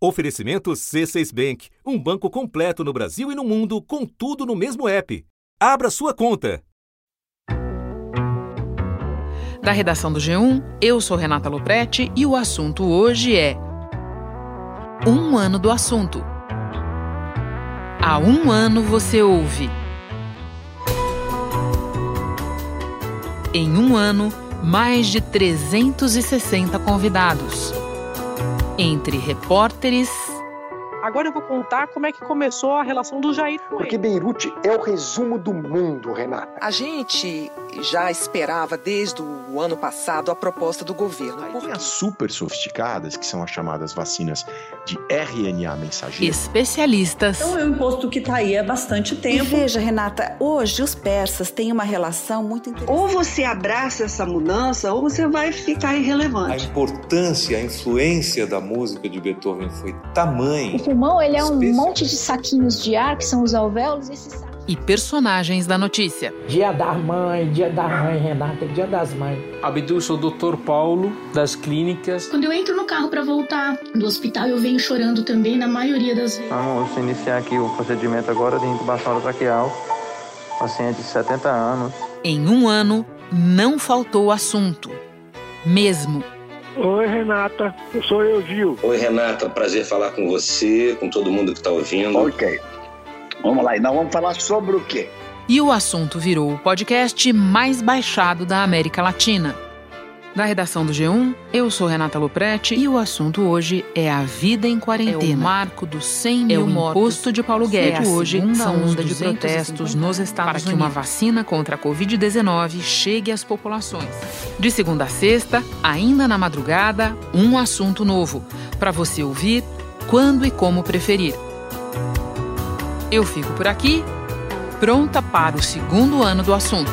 Oferecimento C6 Bank, um banco completo no Brasil e no mundo, com tudo no mesmo app. Abra sua conta. Da redação do G1, eu sou Renata Loprete e o assunto hoje é Um ano do assunto. Há um ano você ouve. Em um ano, mais de 360 convidados entre repórteres. Agora eu vou contar como é que começou a relação do Jair com Porque ele. Beirute é o resumo do mundo, Renata. A gente já esperava desde o ano passado a proposta do governo. Aí Por tem as super sofisticadas, que são as chamadas vacinas de RNA mensageiro. Especialistas Então é um imposto que está aí há bastante E tempo. veja, Renata, hoje os persas têm uma relação muito interessante. Ou você abraça essa mudança, ou você vai ficar A irrelevante. importância, a influência da música de Beethoven foi tamanha. Pulmão ele é um Especial. monte de saquinhos de ar, que são os alvéolos, e esses e personagens da notícia. Dia da mãe, dia da mãe, Renata, dia das mães. Abdul, sou o Dr. Paulo, das clínicas. Quando eu entro no carro para voltar do hospital, eu venho chorando também, na maioria das vezes. Vamos iniciar aqui o procedimento agora de intubação orotraqueal. Paciente de 70 anos. Em um ano, não faltou assunto. Mesmo. Oi, Renata. Sou eu, Gil. Oi, Renata. Prazer falar com você, com todo mundo que está ouvindo. Ok. Vamos lá, e nós vamos falar sobre o quê? E o assunto virou o podcast mais baixado da América Latina. Da redação do G1, eu sou Renata Loprete e o assunto hoje é a vida em quarentena. É o marco dos 100 mil é o imposto de Paulo Guedes. hoje são onda de protestos nos Estados para que uma vacina contra a Covid-19 chegue às populações. De segunda a sexta, ainda na madrugada, um assunto novo para você ouvir quando e como preferir. Eu fico por aqui, pronta para o segundo ano do assunto.